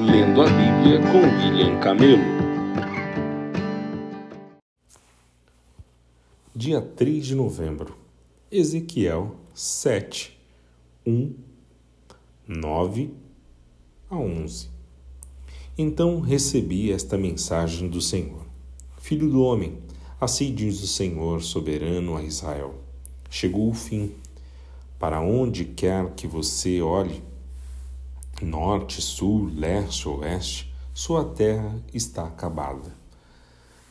Lendo a Bíblia com William Camelo. Dia 3 de novembro, Ezequiel 7, 1, 9 a 11. Então recebi esta mensagem do Senhor: Filho do homem, assim diz o Senhor soberano a Israel: Chegou o fim. Para onde quer que você olhe, norte, sul, leste, oeste, sua terra está acabada.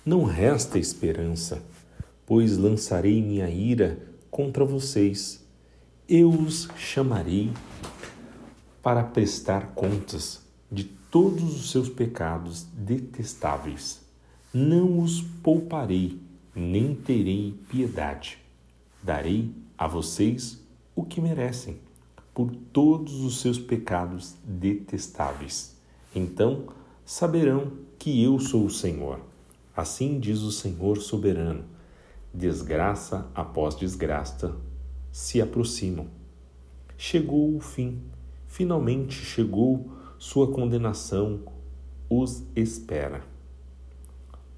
Não resta esperança, pois lançarei minha ira contra vocês. Eu os chamarei para prestar contas de todos os seus pecados detestáveis. Não os pouparei, nem terei piedade. Darei a vocês o que merecem por todos os seus pecados detestáveis. Então saberão que eu sou o Senhor. Assim diz o Senhor soberano. Desgraça após desgraça se aproximam. Chegou o fim, finalmente chegou sua condenação, os espera.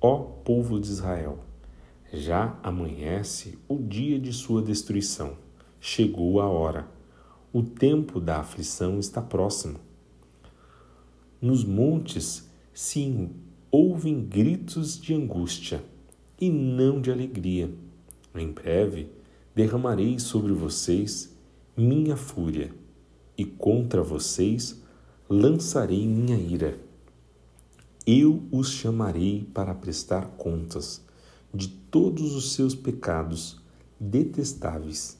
Ó povo de Israel, já amanhece o dia de sua destruição. Chegou a hora o tempo da aflição está próximo. Nos montes se ouvem gritos de angústia e não de alegria. Em breve derramarei sobre vocês minha fúria e contra vocês lançarei minha ira. Eu os chamarei para prestar contas de todos os seus pecados detestáveis.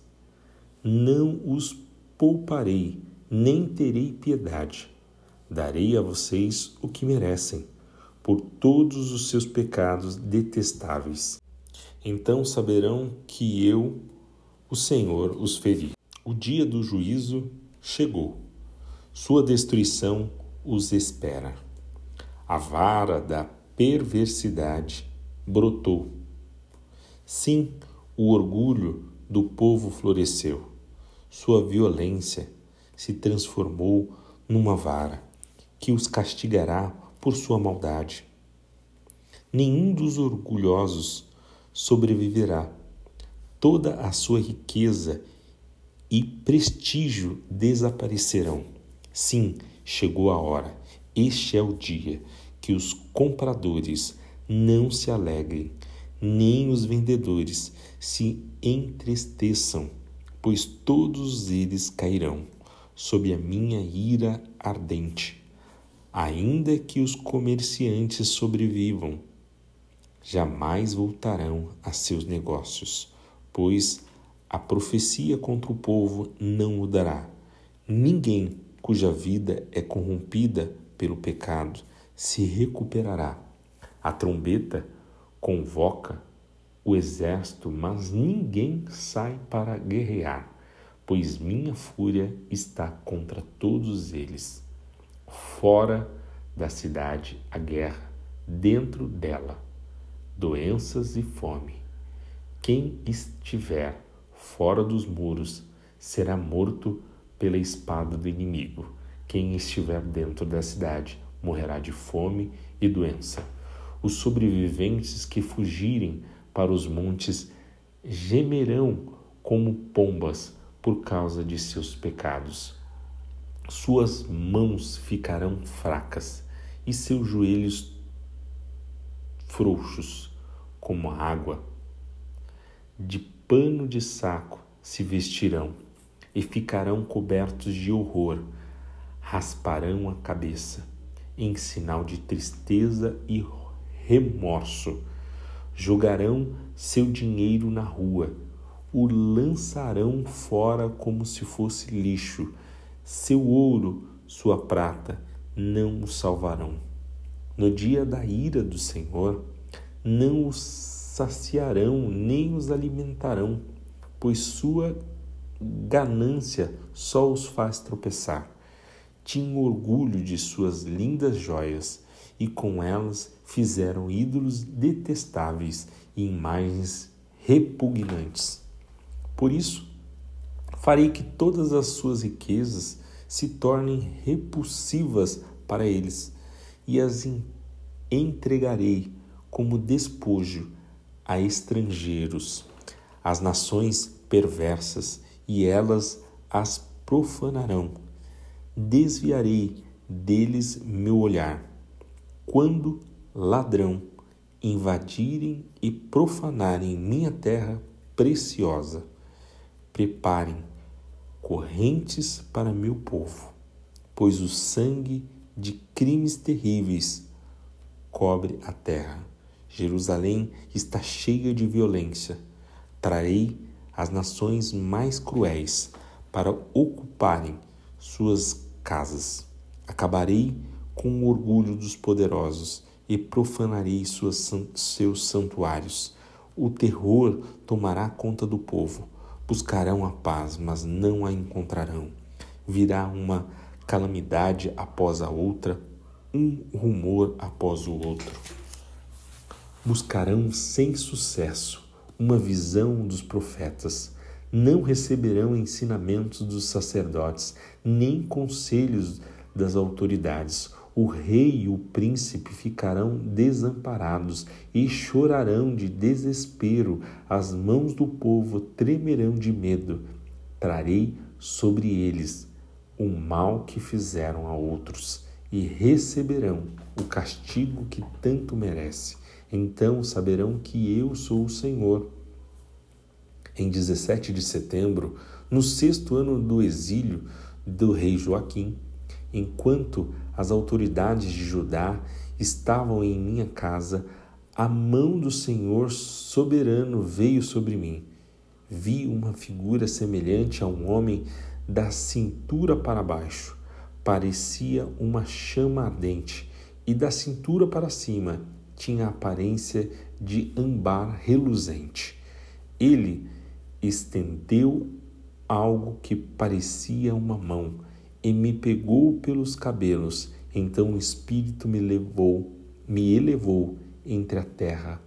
Não os pouparei, nem terei piedade. Darei a vocês o que merecem, por todos os seus pecados detestáveis. Então saberão que eu, o Senhor, os feri. O dia do juízo chegou. Sua destruição os espera. A vara da perversidade brotou. Sim, o orgulho do povo floresceu sua violência se transformou numa vara que os castigará por sua maldade. Nenhum dos orgulhosos sobreviverá. Toda a sua riqueza e prestígio desaparecerão. Sim, chegou a hora. Este é o dia que os compradores não se alegrem, nem os vendedores se entristeçam pois todos eles cairão sob a minha ira ardente. Ainda que os comerciantes sobrevivam, jamais voltarão a seus negócios, pois a profecia contra o povo não mudará. Ninguém cuja vida é corrompida pelo pecado se recuperará. A trombeta convoca o exército, mas ninguém sai para guerrear, pois minha fúria está contra todos eles. Fora da cidade a guerra, dentro dela doenças e fome. Quem estiver fora dos muros será morto pela espada do inimigo. Quem estiver dentro da cidade morrerá de fome e doença. Os sobreviventes que fugirem para os montes gemerão como pombas por causa de seus pecados. Suas mãos ficarão fracas e seus joelhos frouxos como água. De pano de saco se vestirão e ficarão cobertos de horror, rasparão a cabeça em sinal de tristeza e remorso jogarão seu dinheiro na rua, o lançarão fora como se fosse lixo, seu ouro, sua prata não o salvarão. No dia da ira do Senhor, não os saciarão nem os alimentarão, pois sua ganância só os faz tropeçar. Tinham orgulho de suas lindas joias e com elas fizeram ídolos detestáveis e imagens repugnantes. Por isso, farei que todas as suas riquezas se tornem repulsivas para eles e as entregarei como despojo a estrangeiros, as nações perversas, e elas as profanarão. Desviarei deles meu olhar. Quando ladrão invadirem e profanarem minha terra preciosa, preparem correntes para meu povo, pois o sangue de crimes terríveis cobre a terra. Jerusalém está cheia de violência. Trarei as nações mais cruéis para ocuparem suas casas. Acabarei com o orgulho dos poderosos e profanarei suas, seus santuários. O terror tomará conta do povo. Buscarão a paz, mas não a encontrarão. Virá uma calamidade após a outra, um rumor após o outro. Buscarão sem sucesso uma visão dos profetas. Não receberão ensinamentos dos sacerdotes, nem conselhos das autoridades. O rei e o príncipe ficarão desamparados e chorarão de desespero. As mãos do povo tremerão de medo. Trarei sobre eles o mal que fizeram a outros e receberão o castigo que tanto merece. Então saberão que eu sou o Senhor. Em 17 de setembro, no sexto ano do exílio do rei Joaquim, enquanto as autoridades de Judá estavam em minha casa, a mão do Senhor soberano veio sobre mim. Vi uma figura semelhante a um homem da cintura para baixo. Parecia uma chama ardente, e da cintura para cima tinha a aparência de ambar reluzente. Ele estendeu algo que parecia uma mão e me pegou pelos cabelos. Então o Espírito me levou, me elevou entre a terra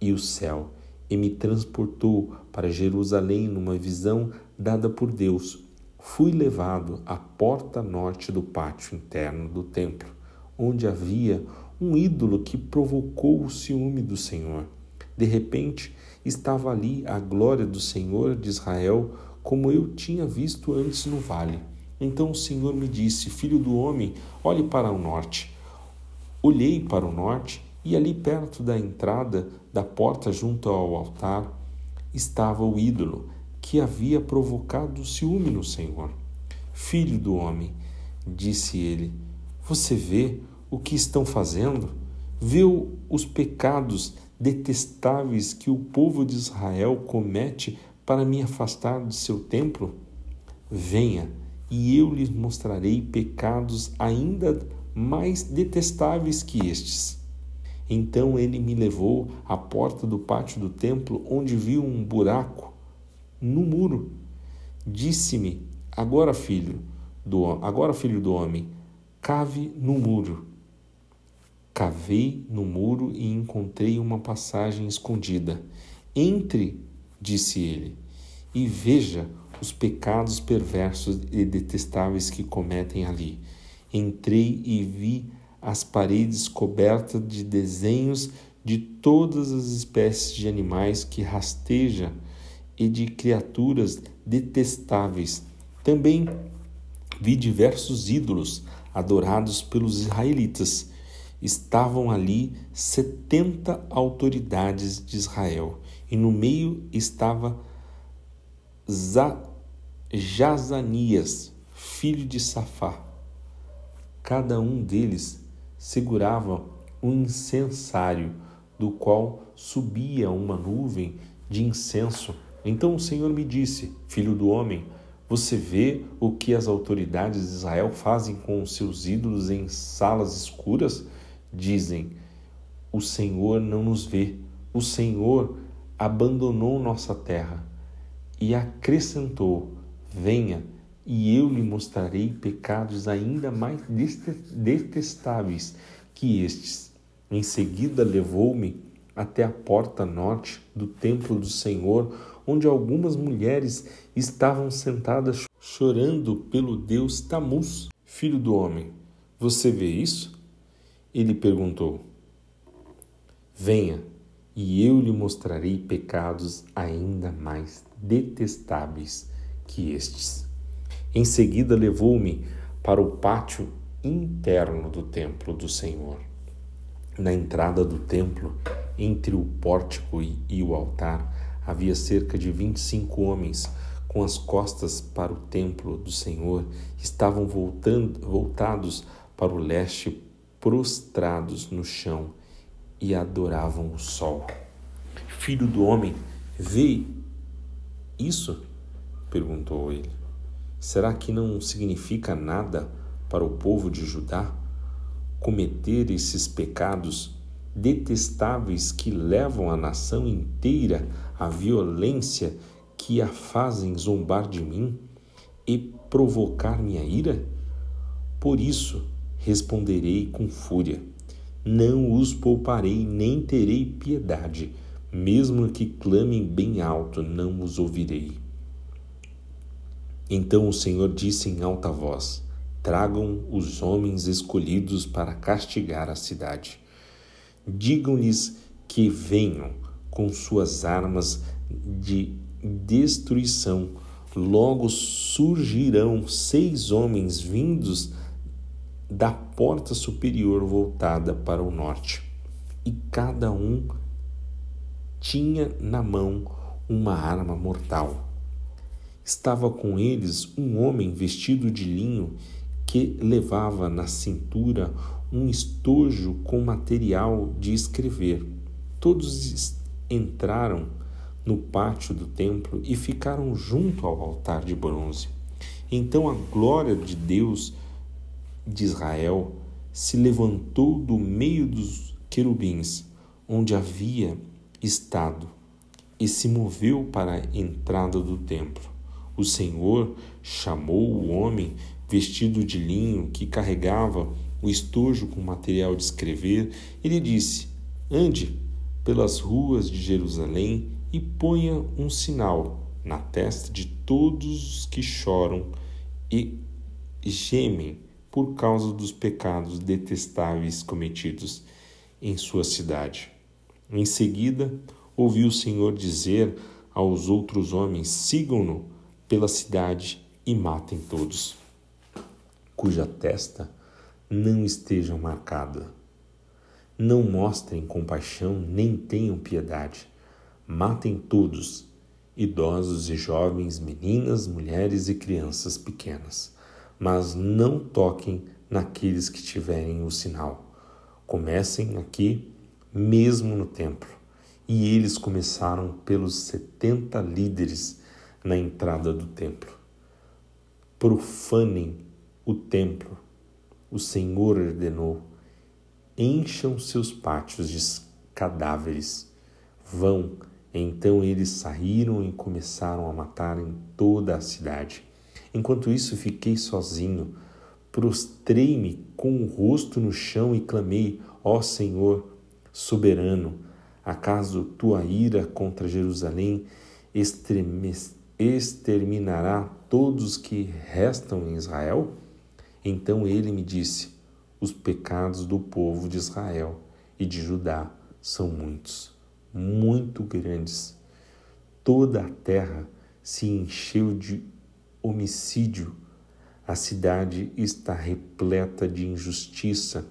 e o céu e me transportou para Jerusalém numa visão dada por Deus fui levado à porta norte do pátio interno do templo, onde havia um ídolo que provocou o ciúme do Senhor. De repente, estava ali a glória do Senhor de Israel, como eu tinha visto antes no vale. Então o Senhor me disse: Filho do homem, olhe para o norte. Olhei para o norte e ali perto da entrada da porta junto ao altar estava o ídolo que havia provocado ciúme no Senhor. Filho do homem, disse ele, você vê o que estão fazendo? Vê os pecados detestáveis que o povo de Israel comete para me afastar de seu templo? Venha, e eu lhes mostrarei pecados ainda mais detestáveis que estes. Então ele me levou à porta do pátio do templo, onde viu um buraco no muro. Disse-me: Agora, filho do agora, filho do homem, cave no muro. Cavei no muro e encontrei uma passagem escondida. Entre, disse ele, e veja os pecados perversos e detestáveis que cometem ali. Entrei e vi as paredes cobertas de desenhos de todas as espécies de animais que rasteja e de criaturas detestáveis. Também vi diversos ídolos adorados pelos israelitas. Estavam ali setenta autoridades de Israel, e no meio estava Jazanias, filho de Safá. Cada um deles segurava um incensário, do qual subia uma nuvem de incenso então o Senhor me disse: Filho do homem, você vê o que as autoridades de Israel fazem com os seus ídolos em salas escuras? Dizem: O Senhor não nos vê, o Senhor abandonou nossa terra. E acrescentou: Venha, e eu lhe mostrarei pecados ainda mais detestáveis que estes. Em seguida levou-me até a porta norte do templo do Senhor, onde algumas mulheres estavam sentadas chorando pelo deus Tamuz, filho do homem. Você vê isso? Ele perguntou. Venha, e eu lhe mostrarei pecados ainda mais detestáveis que estes. Em seguida, levou-me para o pátio interno do templo do Senhor. Na entrada do templo, entre o pórtico e o altar, havia cerca de vinte e cinco homens com as costas para o templo do Senhor, estavam voltando, voltados para o leste, prostrados no chão e adoravam o sol. Filho do homem, vê isso? perguntou ele. Será que não significa nada para o povo de Judá cometer esses pecados detestáveis que levam a nação inteira à violência que a fazem zombar de mim e provocar minha ira? Por isso responderei com fúria: Não os pouparei, nem terei piedade, mesmo que clamem bem alto, não os ouvirei. Então o Senhor disse em alta voz: Tragam os homens escolhidos para castigar a cidade. Digam-lhes que venham com suas armas de destruição. Logo surgirão seis homens vindos da porta superior voltada para o norte, e cada um tinha na mão uma arma mortal. Estava com eles um homem vestido de linho que levava na cintura um estojo com material de escrever. Todos entraram no pátio do templo e ficaram junto ao altar de bronze. Então a glória de Deus de Israel se levantou do meio dos querubins, onde havia estado, e se moveu para a entrada do templo. O Senhor chamou o homem vestido de linho que carregava o estojo com material de escrever, ele disse: Ande pelas ruas de Jerusalém e ponha um sinal na testa de todos os que choram e gemem por causa dos pecados detestáveis cometidos em sua cidade. Em seguida, ouviu o Senhor dizer aos outros homens: sigam-no pela cidade e matem todos, cuja testa não esteja marcada. Não mostrem compaixão nem tenham piedade. Matem todos, idosos e jovens, meninas, mulheres e crianças pequenas mas não toquem naqueles que tiverem o sinal. Comecem aqui, mesmo no templo. E eles começaram pelos setenta líderes na entrada do templo. Profanem o templo. O Senhor ordenou: encham seus pátios de cadáveres. Vão. Então eles saíram e começaram a matar em toda a cidade. Enquanto isso, fiquei sozinho. Prostrei-me com o rosto no chão e clamei: Ó Senhor, soberano, acaso tua ira contra Jerusalém exterminará todos os que restam em Israel? Então ele me disse: Os pecados do povo de Israel e de Judá são muitos, muito grandes. Toda a terra se encheu de homicídio. A cidade está repleta de injustiça.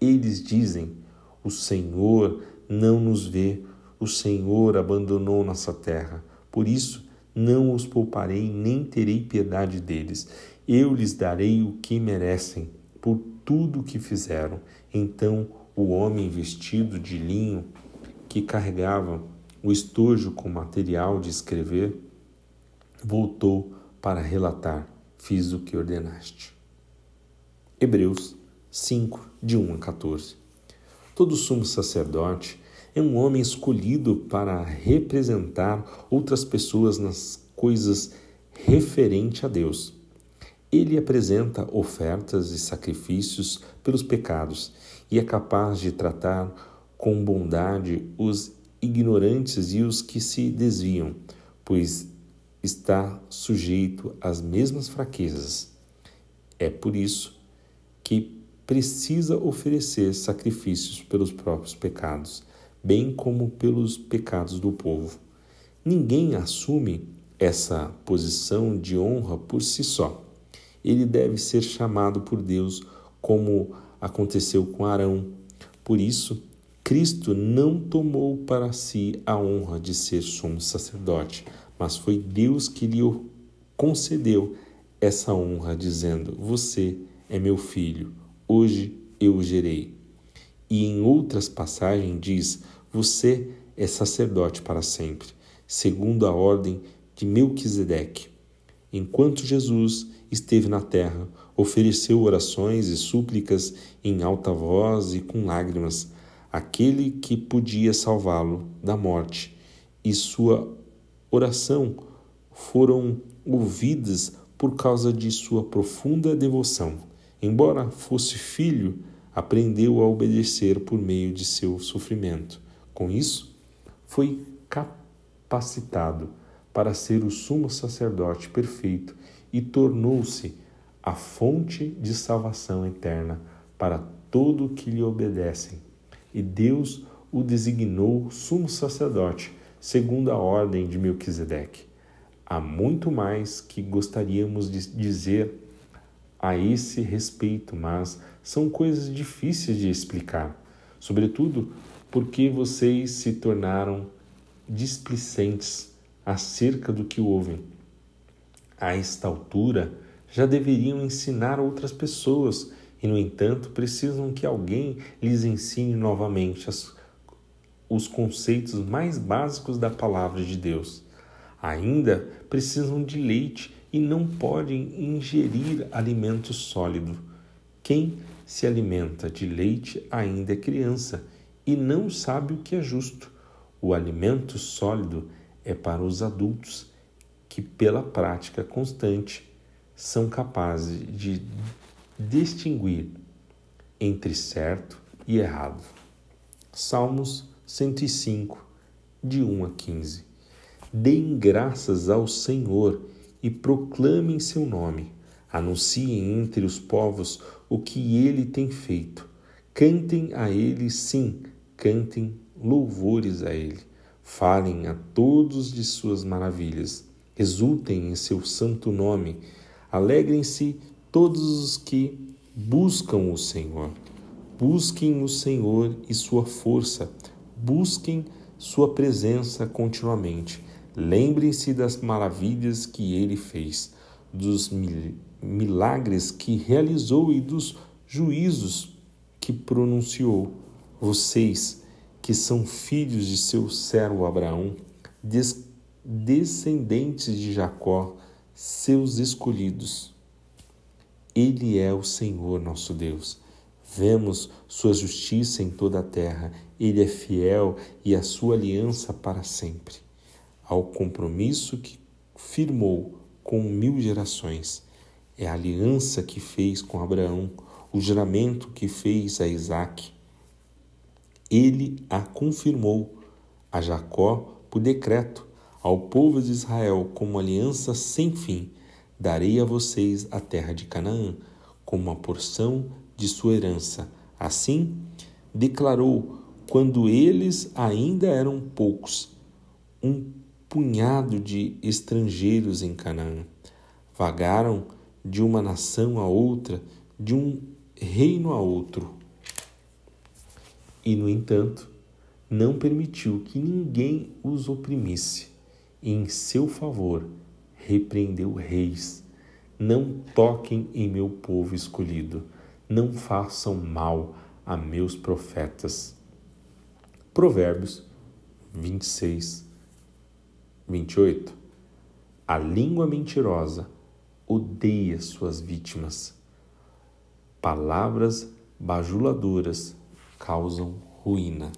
Eles dizem: O Senhor não nos vê, o Senhor abandonou nossa terra. Por isso, não os pouparei, nem terei piedade deles. Eu lhes darei o que merecem por tudo o que fizeram. Então o homem vestido de linho, que carregava o estojo com material de escrever, voltou para relatar: Fiz o que ordenaste. Hebreus 5, de 1 a 14. Todo sumo sacerdote é um homem escolhido para representar outras pessoas nas coisas referente a Deus. Ele apresenta ofertas e sacrifícios pelos pecados e é capaz de tratar com bondade os ignorantes e os que se desviam, pois está sujeito às mesmas fraquezas. É por isso que precisa oferecer sacrifícios pelos próprios pecados, bem como pelos pecados do povo. Ninguém assume essa posição de honra por si só. Ele deve ser chamado por Deus, como aconteceu com Arão. Por isso, Cristo não tomou para si a honra de ser sumo sacerdote, mas foi Deus que lhe concedeu essa honra, dizendo: Você é meu filho, hoje eu o gerei. E em outras passagens diz: Você é sacerdote para sempre, segundo a ordem de Melquisedeque. Enquanto Jesus esteve na terra, ofereceu orações e súplicas em alta voz e com lágrimas àquele que podia salvá-lo da morte, e sua oração foram ouvidas por causa de sua profunda devoção. Embora fosse filho, aprendeu a obedecer por meio de seu sofrimento. Com isso, foi capacitado para ser o sumo sacerdote perfeito e tornou-se a fonte de salvação eterna para todo que lhe obedecem. E Deus o designou sumo sacerdote, segundo a ordem de Melquisedeque. Há muito mais que gostaríamos de dizer a esse respeito, mas são coisas difíceis de explicar, sobretudo porque vocês se tornaram displicentes acerca do que ouvem. A esta altura, já deveriam ensinar outras pessoas e, no entanto, precisam que alguém lhes ensine novamente as, os conceitos mais básicos da palavra de Deus. Ainda precisam de leite e não podem ingerir alimento sólido. Quem se alimenta de leite ainda é criança e não sabe o que é justo. O alimento sólido é para os adultos que, pela prática constante, são capazes de distinguir entre certo e errado. Salmos 105, de 1 a 15. Deem graças ao Senhor e proclamem seu nome. Anunciem entre os povos o que ele tem feito. Cantem a ele, sim, cantem louvores a ele. Falem a todos de suas maravilhas. Exultem em seu santo nome. Alegrem-se todos os que buscam o Senhor. Busquem o Senhor e sua força. Busquem sua presença continuamente. Lembrem-se das maravilhas que ele fez, dos milagres que realizou e dos juízos que pronunciou. Vocês, que são filhos de seu servo Abraão, des descendentes de Jacó, seus escolhidos. Ele é o Senhor nosso Deus. Vemos sua justiça em toda a terra. Ele é fiel e a sua aliança para sempre ao compromisso que firmou com mil gerações. É a aliança que fez com Abraão, o juramento que fez a Isaac. Ele a confirmou a Jacó por decreto, ao povo de Israel como aliança sem fim. Darei a vocês a terra de Canaã como uma porção de sua herança. Assim, declarou quando eles ainda eram poucos, um punhado de estrangeiros em Canaã. Vagaram de uma nação a outra, de um reino a outro. E, no entanto, não permitiu que ninguém os oprimisse. E, em seu favor, repreendeu reis. Não toquem em meu povo escolhido, não façam mal a meus profetas. Provérbios 26, 28. A língua mentirosa odeia suas vítimas. Palavras bajuladoras causam ruína.